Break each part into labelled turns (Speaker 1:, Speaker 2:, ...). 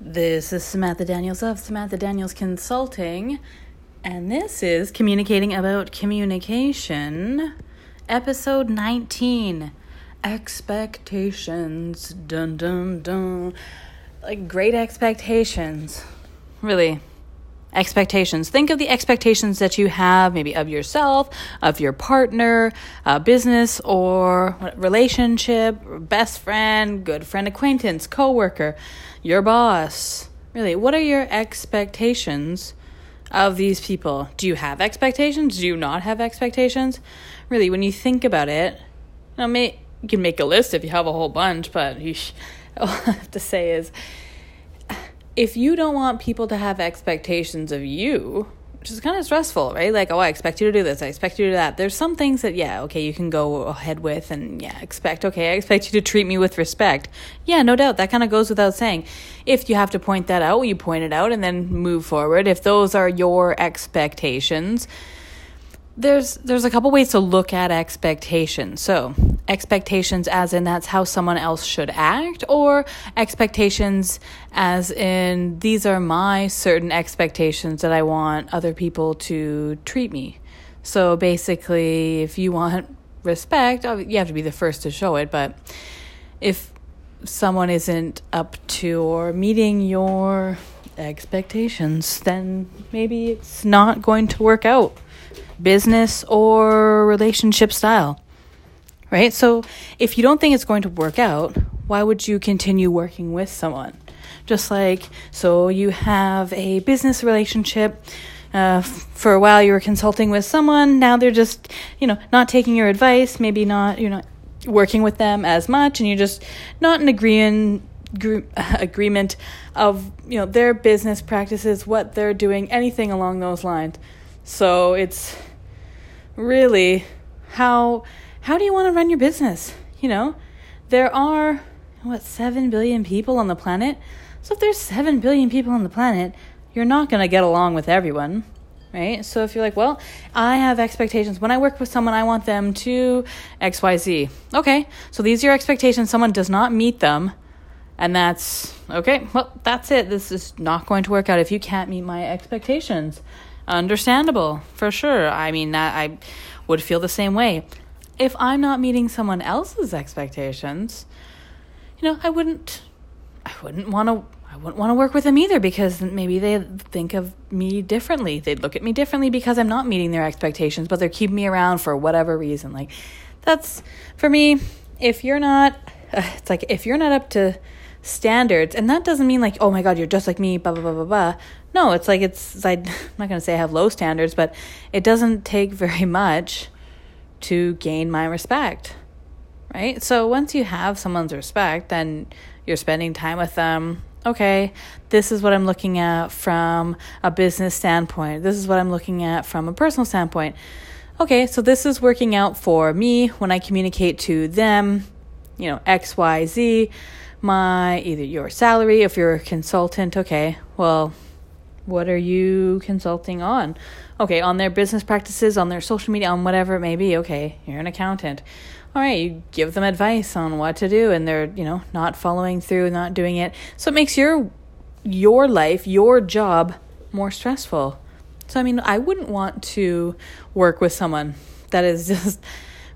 Speaker 1: This is Samantha Daniels of Samantha Daniels Consulting, and this is Communicating About Communication, episode 19 Expectations. Dun dun dun. Like great expectations. Really. Expectations. Think of the expectations that you have, maybe of yourself, of your partner, uh, business, or relationship, best friend, good friend, acquaintance, coworker, your boss. Really, what are your expectations of these people? Do you have expectations? Do you not have expectations? Really, when you think about it, you, know, you can make a list if you have a whole bunch, but all I have to say is if you don't want people to have expectations of you, which is kind of stressful, right? Like, oh, I expect you to do this, I expect you to do that. There's some things that, yeah, okay, you can go ahead with and, yeah, expect, okay, I expect you to treat me with respect. Yeah, no doubt, that kind of goes without saying. If you have to point that out, you point it out and then move forward. If those are your expectations, there's there's a couple ways to look at expectations. So, expectations as in that's how someone else should act or expectations as in these are my certain expectations that I want other people to treat me. So, basically, if you want respect, oh, you have to be the first to show it, but if someone isn't up to or meeting your expectations, then maybe it's not going to work out business or relationship style. Right? So if you don't think it's going to work out, why would you continue working with someone? Just like, so you have a business relationship. Uh, for a while, you were consulting with someone. Now they're just, you know, not taking your advice. Maybe not, you know, working with them as much, and you're just not in agreeing agreement of you know their business practices, what they're doing, anything along those lines. So it's really how how do you want to run your business? You know, there are what 7 billion people on the planet. So if there's 7 billion people on the planet, you're not going to get along with everyone, right? So if you're like, well, I have expectations. When I work with someone, I want them to XYZ. Okay, so these are your expectations. Someone does not meet them. And that's okay, well, that's it. This is not going to work out if you can't meet my expectations. Understandable, for sure. I mean, that I would feel the same way. If I'm not meeting someone else's expectations, you know, I wouldn't I wouldn't want to I wouldn't want to work with them either because maybe they think of me differently. They'd look at me differently because I'm not meeting their expectations, but they're keeping me around for whatever reason. Like that's for me, if you're not uh, it's like if you're not up to standards, and that doesn't mean like, oh my god, you're just like me, blah blah blah blah blah. No, it's like it's. I'm not going to say I have low standards, but it doesn't take very much to gain my respect, right? So once you have someone's respect, then you're spending time with them. Okay, this is what I'm looking at from a business standpoint. This is what I'm looking at from a personal standpoint. Okay, so this is working out for me when I communicate to them, you know, X, Y, Z, my either your salary, if you're a consultant, okay, well, what are you consulting on? Okay, on their business practices, on their social media, on whatever it may be. Okay, you're an accountant. All right, you give them advice on what to do and they're, you know, not following through, not doing it. So it makes your your life, your job more stressful. So I mean, I wouldn't want to work with someone that is just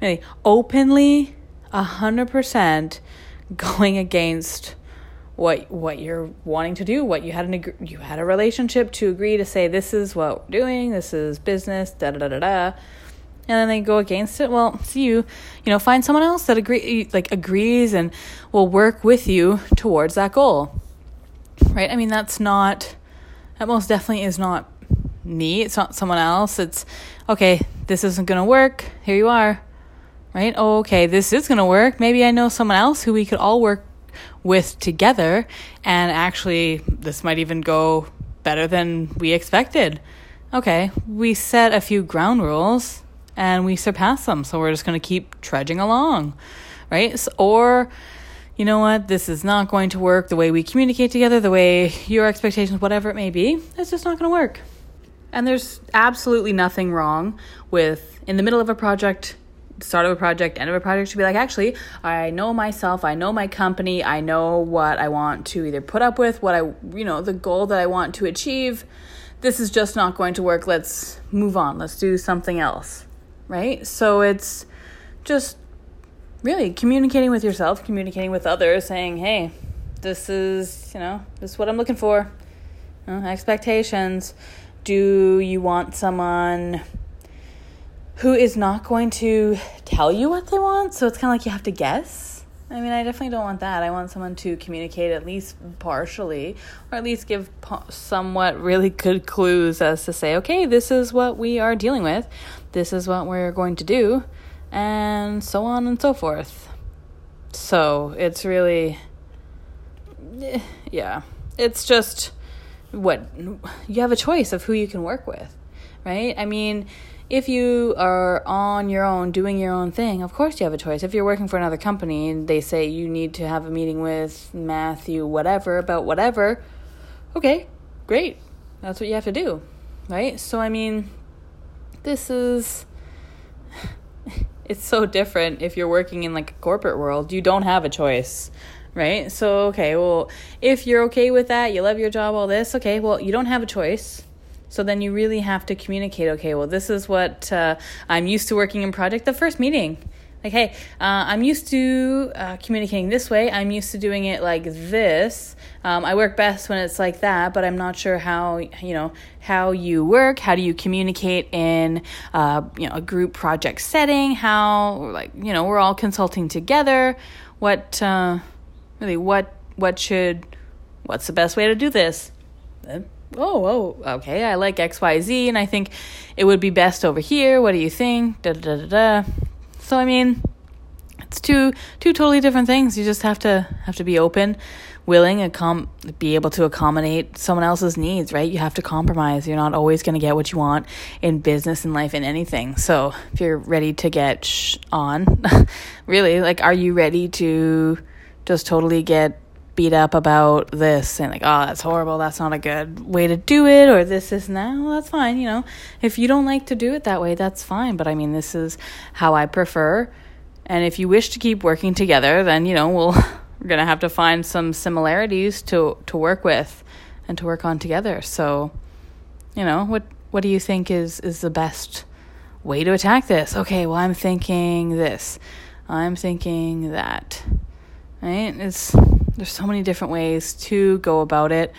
Speaker 1: maybe openly a hundred percent going against what what you're wanting to do, what you had an you had a relationship to agree to say this is what we're doing, this is business, da da da da da, and then they go against it. Well, see you, you know, find someone else that agree like agrees and will work with you towards that goal, right? I mean, that's not that most definitely is not me. It's not someone else. It's okay. This isn't gonna work. Here you are, right? Oh, okay. This is gonna work. Maybe I know someone else who we could all work with together. And actually, this might even go better than we expected. Okay, we set a few ground rules and we surpass them. So we're just going to keep trudging along, right? So, or, you know what, this is not going to work the way we communicate together, the way your expectations, whatever it may be, it's just not going to work. And there's absolutely nothing wrong with, in the middle of a project, start of a project, end of a project, to be like, actually, I know myself, I know my company, I know what I want to either put up with, what I, you know, the goal that I want to achieve. This is just not going to work. Let's move on. Let's do something else. Right? So it's just really communicating with yourself, communicating with others, saying, hey, this is, you know, this is what I'm looking for. You know, expectations. Do you want someone who is not going to tell you what they want. So it's kind of like you have to guess. I mean, I definitely don't want that. I want someone to communicate at least partially, or at least give somewhat really good clues as to say, okay, this is what we are dealing with, this is what we're going to do, and so on and so forth. So it's really, eh, yeah, it's just what you have a choice of who you can work with, right? I mean, if you are on your own doing your own thing, of course you have a choice. If you're working for another company and they say you need to have a meeting with Matthew, whatever, about whatever, okay, great. That's what you have to do, right? So, I mean, this is. It's so different if you're working in like a corporate world. You don't have a choice, right? So, okay, well, if you're okay with that, you love your job, all this, okay, well, you don't have a choice so then you really have to communicate okay, well, this is what uh, I'm used to working in project. The first meeting, like, hey, uh, I'm used to uh, communicating this way. I'm used to doing it like this. Um, I work best when it's like that, but I'm not sure how you know how you work. How do you communicate in uh, you know a group project setting? How like you know we're all consulting together. What uh, really what what should what's the best way to do this? Oh, oh, okay, I like XYZ and I think it would be best over here. What do you think? Da da da da. So I mean, it's two two totally different things. You just have to have to be open, willing, accom- be able to accommodate someone else's needs, right? You have to compromise. You're not always going to get what you want in business and life in anything. So, if you're ready to get sh- on, really, like are you ready to just totally get beat up about this and like, oh, that's horrible. That's not a good way to do it, or this is now. Well, that's fine. You know, if you don't like to do it that way, that's fine. But I mean, this is how I prefer. And if you wish to keep working together, then you know we'll we're gonna have to find some similarities to to work with and to work on together. So, you know, what what do you think is is the best way to attack this? Okay, well, I'm thinking this. I'm thinking that. Right? It's there's so many different ways to go about it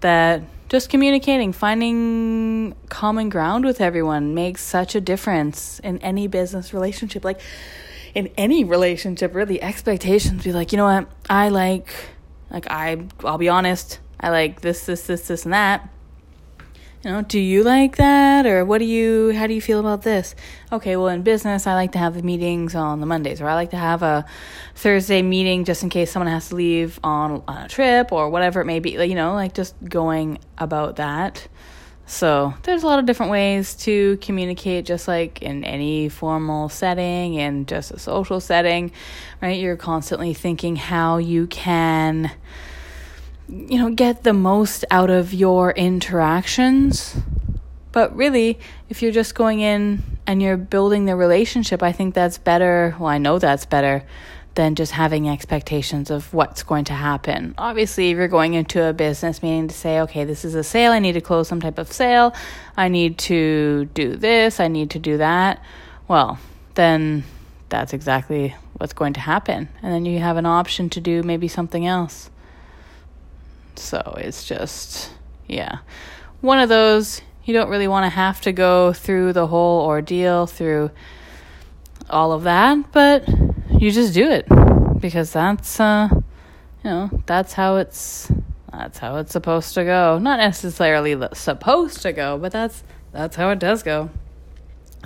Speaker 1: that just communicating, finding common ground with everyone makes such a difference in any business relationship. Like in any relationship, really, expectations be like, you know what, I like, like I, I'll be honest, I like this, this, this, this, and that you know, do you like that? Or what do you, how do you feel about this? Okay, well, in business, I like to have the meetings on the Mondays, or I like to have a Thursday meeting just in case someone has to leave on, on a trip or whatever it may be, you know, like just going about that. So there's a lot of different ways to communicate, just like in any formal setting and just a social setting, right? You're constantly thinking how you can you know, get the most out of your interactions. But really, if you're just going in and you're building the relationship, I think that's better. Well, I know that's better than just having expectations of what's going to happen. Obviously, if you're going into a business meeting to say, okay, this is a sale, I need to close some type of sale, I need to do this, I need to do that, well, then that's exactly what's going to happen. And then you have an option to do maybe something else. So it's just, yeah. One of those, you don't really want to have to go through the whole ordeal, through all of that, but you just do it because that's, uh, you know, that's how it's, that's how it's supposed to go. Not necessarily supposed to go, but that's, that's how it does go.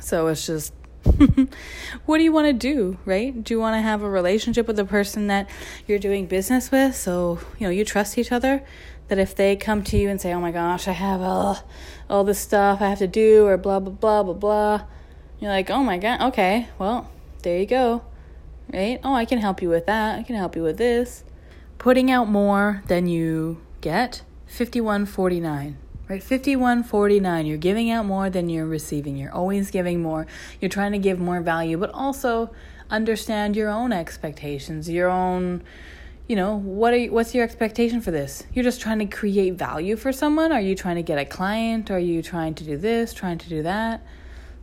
Speaker 1: So it's just what do you want to do, right? Do you want to have a relationship with the person that you're doing business with? So, you know, you trust each other. That if they come to you and say, oh my gosh, I have all, all this stuff I have to do, or blah, blah, blah, blah, blah, you're like, oh my God, okay, well, there you go, right? Oh, I can help you with that. I can help you with this. Putting out more than you get, 5149. Right? 5149 you're giving out more than you're receiving. You're always giving more. You're trying to give more value but also understand your own expectations your own you know what are you, what's your expectation for this? You're just trying to create value for someone? Are you trying to get a client? Are you trying to do this trying to do that?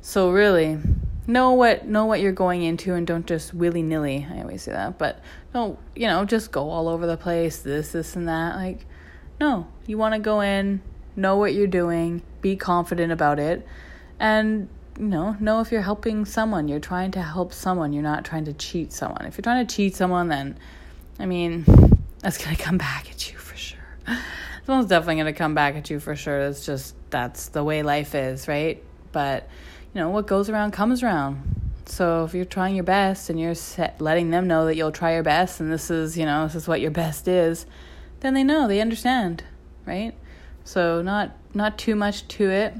Speaker 1: So really know what know what you're going into and don't just willy-nilly i always say that but don't you know just go all over the place this this and that like no. You want to go in know what you're doing, be confident about it, and you know, know if you're helping someone. You're trying to help someone. You're not trying to cheat someone. If you're trying to cheat someone, then I mean, that's gonna come back at you for sure. Someone's definitely gonna come back at you for sure. That's just that's the way life is, right? But you know, what goes around comes around. So if you're trying your best and you're letting them know that you'll try your best and this is, you know, this is what your best is, then they know, they understand, right? So not not too much to it.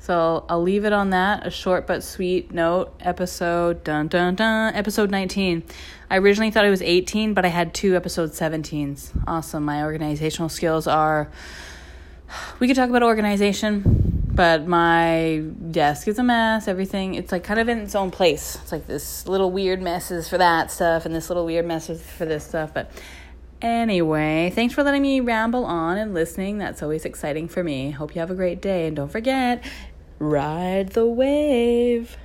Speaker 1: So I'll leave it on that, a short but sweet note. Episode dun dun dun. Episode 19. I originally thought it was 18, but I had two episode 17s. Awesome. My organizational skills are. We could talk about organization, but my desk is a mess. Everything, it's like kind of in its own place. It's like this little weird messes for that stuff, and this little weird messes for this stuff. But Anyway, thanks for letting me ramble on and listening. That's always exciting for me. Hope you have a great day. And don't forget, ride the wave.